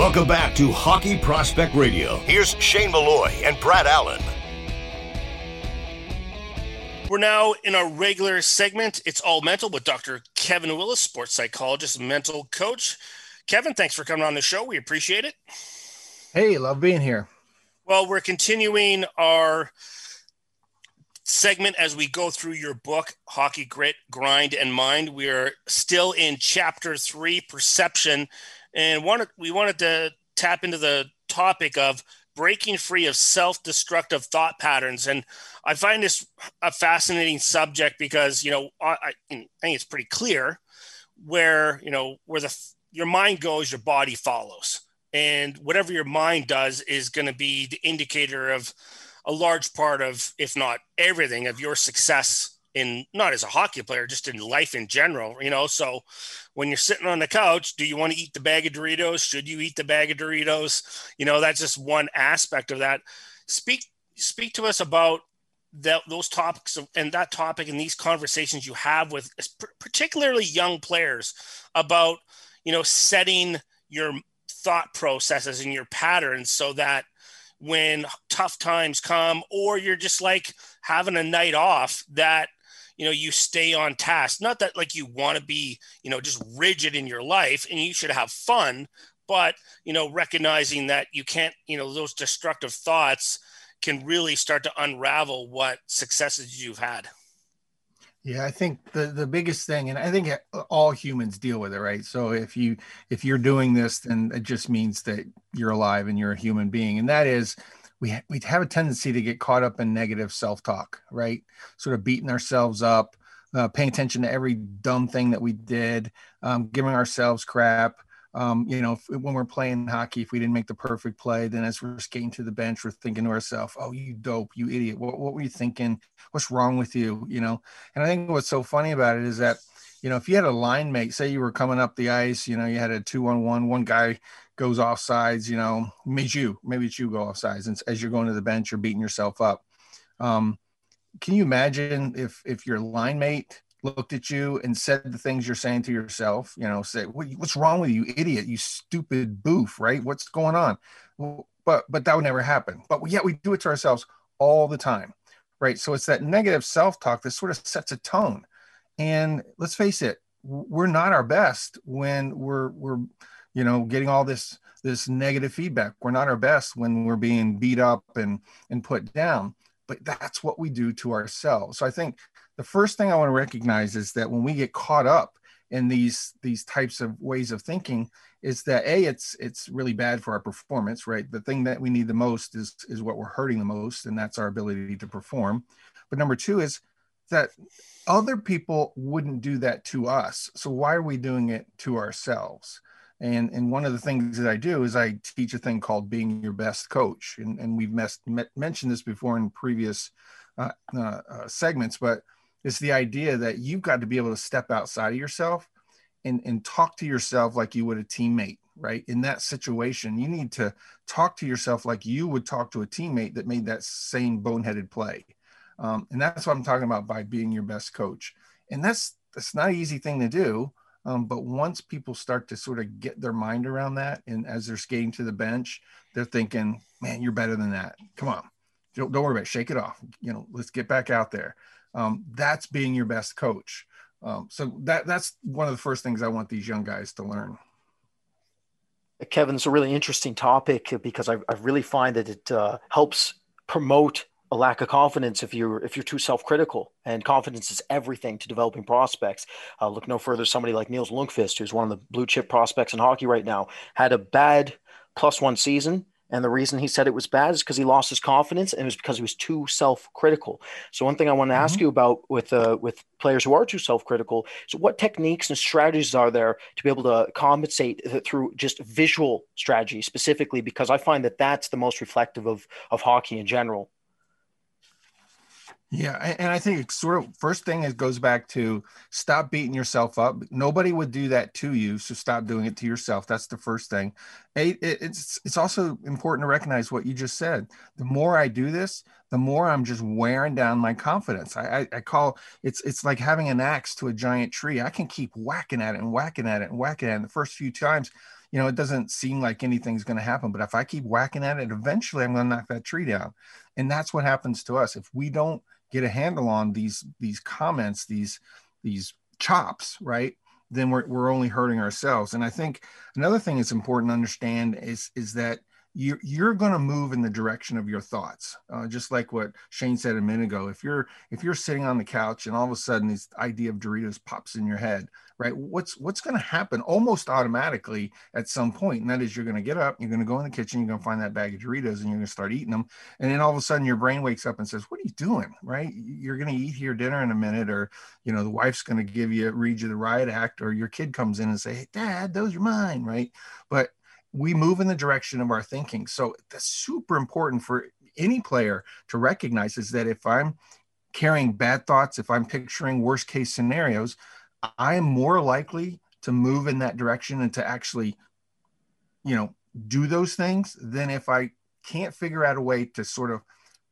Welcome back to Hockey Prospect Radio. Here's Shane Malloy and Brad Allen. We're now in our regular segment. It's all mental with Dr. Kevin Willis, sports psychologist, mental coach. Kevin, thanks for coming on the show. We appreciate it. Hey, love being here. Well, we're continuing our segment as we go through your book, Hockey Grit, Grind, and Mind. We are still in chapter three, perception, and we wanted to tap into the topic of breaking free of self-destructive thought patterns. And i find this a fascinating subject because you know i, I think it's pretty clear where you know where the your mind goes your body follows. And whatever your mind does is going to be the indicator of a large part of if not everything of your success in not as a hockey player just in life in general you know? So when you're sitting on the couch do you want to eat the bag of doritos? Should you eat the bag of doritos? You know that's just one aspect of that. Speak speak to us about that those topics and that topic and these conversations you have with particularly young players about you know setting your thought processes and your patterns so that when tough times come or you're just like having a night off that you know you stay on task. Not that like you want to be you know just rigid in your life and you should have fun but you know recognizing that you can't you know those destructive thoughts can really start to unravel what successes you've had. Yeah, I think the the biggest thing, and I think all humans deal with it, right? So if you if you're doing this, then it just means that you're alive and you're a human being, and that is we we have a tendency to get caught up in negative self talk, right? Sort of beating ourselves up, uh, paying attention to every dumb thing that we did, um, giving ourselves crap. Um, you know, if, when we're playing hockey, if we didn't make the perfect play, then as we're skating to the bench, we're thinking to ourselves, "Oh, you dope, you idiot! What, what were you thinking? What's wrong with you?" You know. And I think what's so funny about it is that, you know, if you had a line mate, say you were coming up the ice, you know, you had a two-on-one, one guy goes off sides, you know, maybe you, maybe it's you go off sides, and as you're going to the bench, you're beating yourself up. Um, can you imagine if if your line mate looked at you and said the things you're saying to yourself, you know, say, what's wrong with you, idiot, you stupid boof, right? What's going on? But, but that would never happen. But yet we do it to ourselves all the time, right? So it's that negative self-talk that sort of sets a tone. And let's face it, we're not our best when we're, we're, you know, getting all this, this negative feedback. We're not our best when we're being beat up and, and put down but that's what we do to ourselves. So I think the first thing I want to recognize is that when we get caught up in these these types of ways of thinking is that a it's it's really bad for our performance right the thing that we need the most is is what we're hurting the most and that's our ability to perform but number two is that other people wouldn't do that to us so why are we doing it to ourselves and and one of the things that i do is i teach a thing called being your best coach and, and we've mes- mentioned this before in previous uh, uh, uh, segments but it's the idea that you've got to be able to step outside of yourself and, and talk to yourself like you would a teammate, right? In that situation, you need to talk to yourself like you would talk to a teammate that made that same boneheaded play. Um, and that's what I'm talking about by being your best coach. And that's that's not an easy thing to do. Um, but once people start to sort of get their mind around that, and as they're skating to the bench, they're thinking, "Man, you're better than that. Come on, don't, don't worry about it. Shake it off. You know, let's get back out there." um, that's being your best coach. Um, so that that's one of the first things I want these young guys to learn. Kevin, it's a really interesting topic because I, I really find that it uh, helps promote a lack of confidence if you're if you're too self-critical and confidence is everything to developing prospects uh, look no further somebody like Nils Lundkvist who's one of the blue chip prospects in hockey right now had a bad plus one season and the reason he said it was bad is because he lost his confidence and it was because he was too self-critical. So one thing I want to mm-hmm. ask you about with uh, with players who are too self-critical is what techniques and strategies are there to be able to compensate through just visual strategy specifically because I find that that's the most reflective of of hockey in general. Yeah, and I think it's sort of first thing it goes back to stop beating yourself up. Nobody would do that to you, so stop doing it to yourself. That's the first thing. It's it's also important to recognize what you just said. The more I do this, the more I'm just wearing down my confidence. I, I, I, call it's it's like having an axe to a giant tree. I can keep whacking at it and whacking at it and whacking at it. The first few times, you know, it doesn't seem like anything's going to happen. But if I keep whacking at it, eventually I'm going to knock that tree down. And that's what happens to us if we don't get a handle on these these comments, these these chops, right? Then we're we're only hurting ourselves. And I think another thing that's important to understand is is that you're, you're going to move in the direction of your thoughts uh, just like what shane said a minute ago. If you're if you're sitting on the couch and all of a sudden this idea of doritos pops in your head right what's what's going to happen almost automatically at some point? and that is you're going to get up you're going to go in the kitchen you're going to find that bag of doritos and you're going to start eating them and then all of a sudden your brain wakes up and says what are you doing? Right? You're going to eat your dinner in a minute or you know the wife's going to give you read you the riot act or your kid comes in and say hey dad those are mine right? But we move in the direction of our thinking. So that's super important for any player to recognize is that if I'm carrying bad thoughts, if I'm picturing worst case scenarios, I am more likely to move in that direction and to actually, you know, do those things than if I can't figure out a way to sort of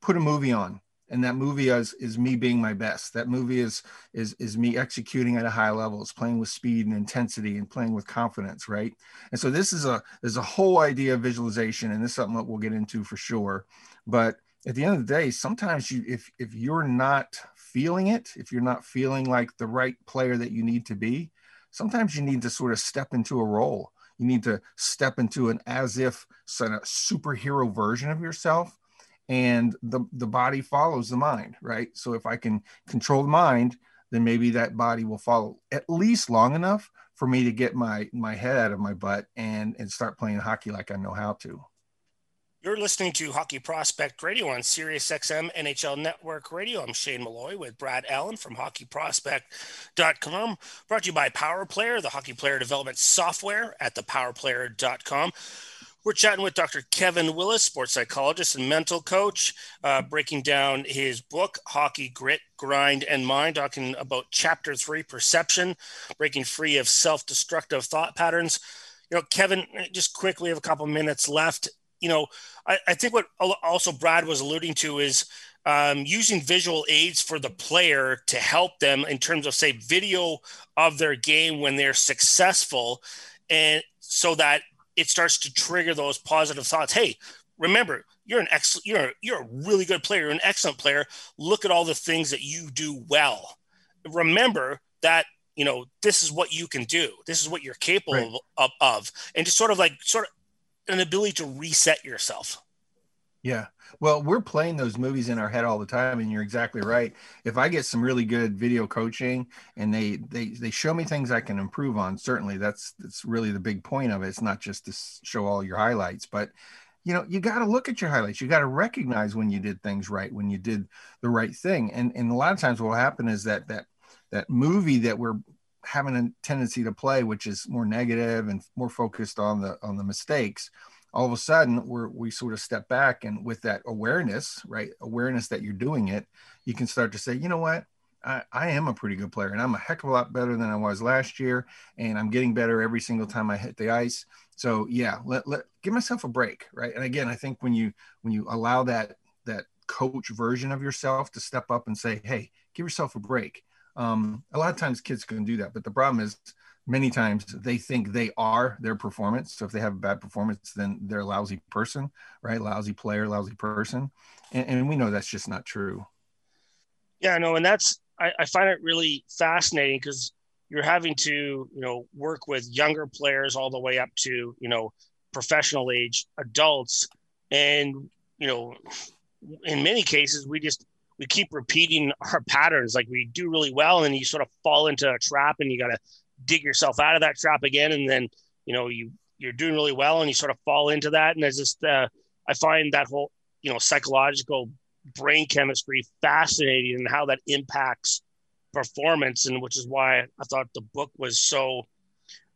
put a movie on and that movie is is me being my best. That movie is is is me executing at a high level. It's playing with speed and intensity and playing with confidence right? And so this is a there's a whole idea of visualization and this is something that we'll get into for sure. But at the end of the day sometimes you if if you're not feeling it if you're not feeling like the right player that you need to be sometimes you need to sort of step into a role. You need to step into an as if sort of superhero version of yourself and the the body follows the mind right so if i can control the mind then maybe that body will follow at least long enough for me to get my my head out of my butt and and start playing hockey like i know how to you're listening to Hockey Prospect Radio on Sirius XM NHL Network Radio. I'm Shane Malloy with Brad Allen from hockeyprospect.com. Brought to you by Power Player, the hockey player development software at thepowerplayer.com. We're chatting with Dr. Kevin Willis, sports psychologist and mental coach, uh, breaking down his book, Hockey Grit, Grind, and Mind, talking about chapter three, perception, breaking free of self destructive thought patterns. You know, Kevin, just quickly, have a couple minutes left. You know, I, I think what also Brad was alluding to is um, using visual aids for the player to help them in terms of, say, video of their game when they're successful. And so that it starts to trigger those positive thoughts. Hey, remember, you're an excellent, you're you're a really good player, an excellent player. Look at all the things that you do well. Remember that you know this is what you can do. This is what you're capable right. of, of, and just sort of like sort of an ability to reset yourself. Yeah. Well, we're playing those movies in our head all the time, and you're exactly right. If I get some really good video coaching and they they they show me things I can improve on, certainly that's that's really the big point of it. It's not just to show all your highlights, but you know you got to look at your highlights. You got to recognize when you did things right, when you did the right thing, and and a lot of times what will happen is that that that movie that we're having a tendency to play, which is more negative and more focused on the on the mistakes all of a sudden we're, we sort of step back and with that awareness right awareness that you're doing it you can start to say you know what? I, I am a pretty good player and i'm a heck of a lot better than i was last year and i'm getting better every single time i hit the ice. So yeah let, let give myself a break right? And again i think when you when you allow that that coach version of yourself to step up and say hey give yourself a break. Um, a lot of times kids can do that but the problem is many times they think they are their performance. So if they have a bad performance, then they're a lousy person, right? Lousy player, lousy person. And, and we know that's just not true. Yeah, no, and that's I, I find it really fascinating because you're having to, you know, work with younger players all the way up to, you know, professional age adults. And, you know, in many cases we just we keep repeating our patterns like we do really well and you sort of fall into a trap and you got to dig yourself out of that trap again, and then you know you you're doing really well, and you sort of fall into that. And there's just uh, I find that whole you know psychological brain chemistry fascinating and how that impacts performance, and which is why I thought the book was so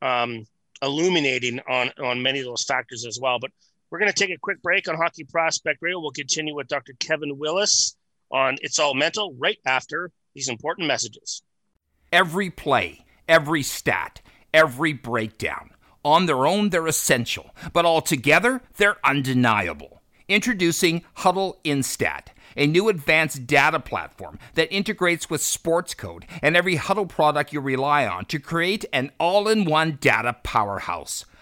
um, illuminating on on many of those factors as well. But we're going to take a quick break on Hockey Prospect Radio. We'll continue with Dr. Kevin Willis on It's All Mental right after these important messages. Every play every stat, every breakdown. On their own, they're essential, but altogether, they're undeniable. Introducing Hudl Instat a new advanced data platform that integrates with Sportscode and every Huddle product you rely on to create an all in one data powerhouse.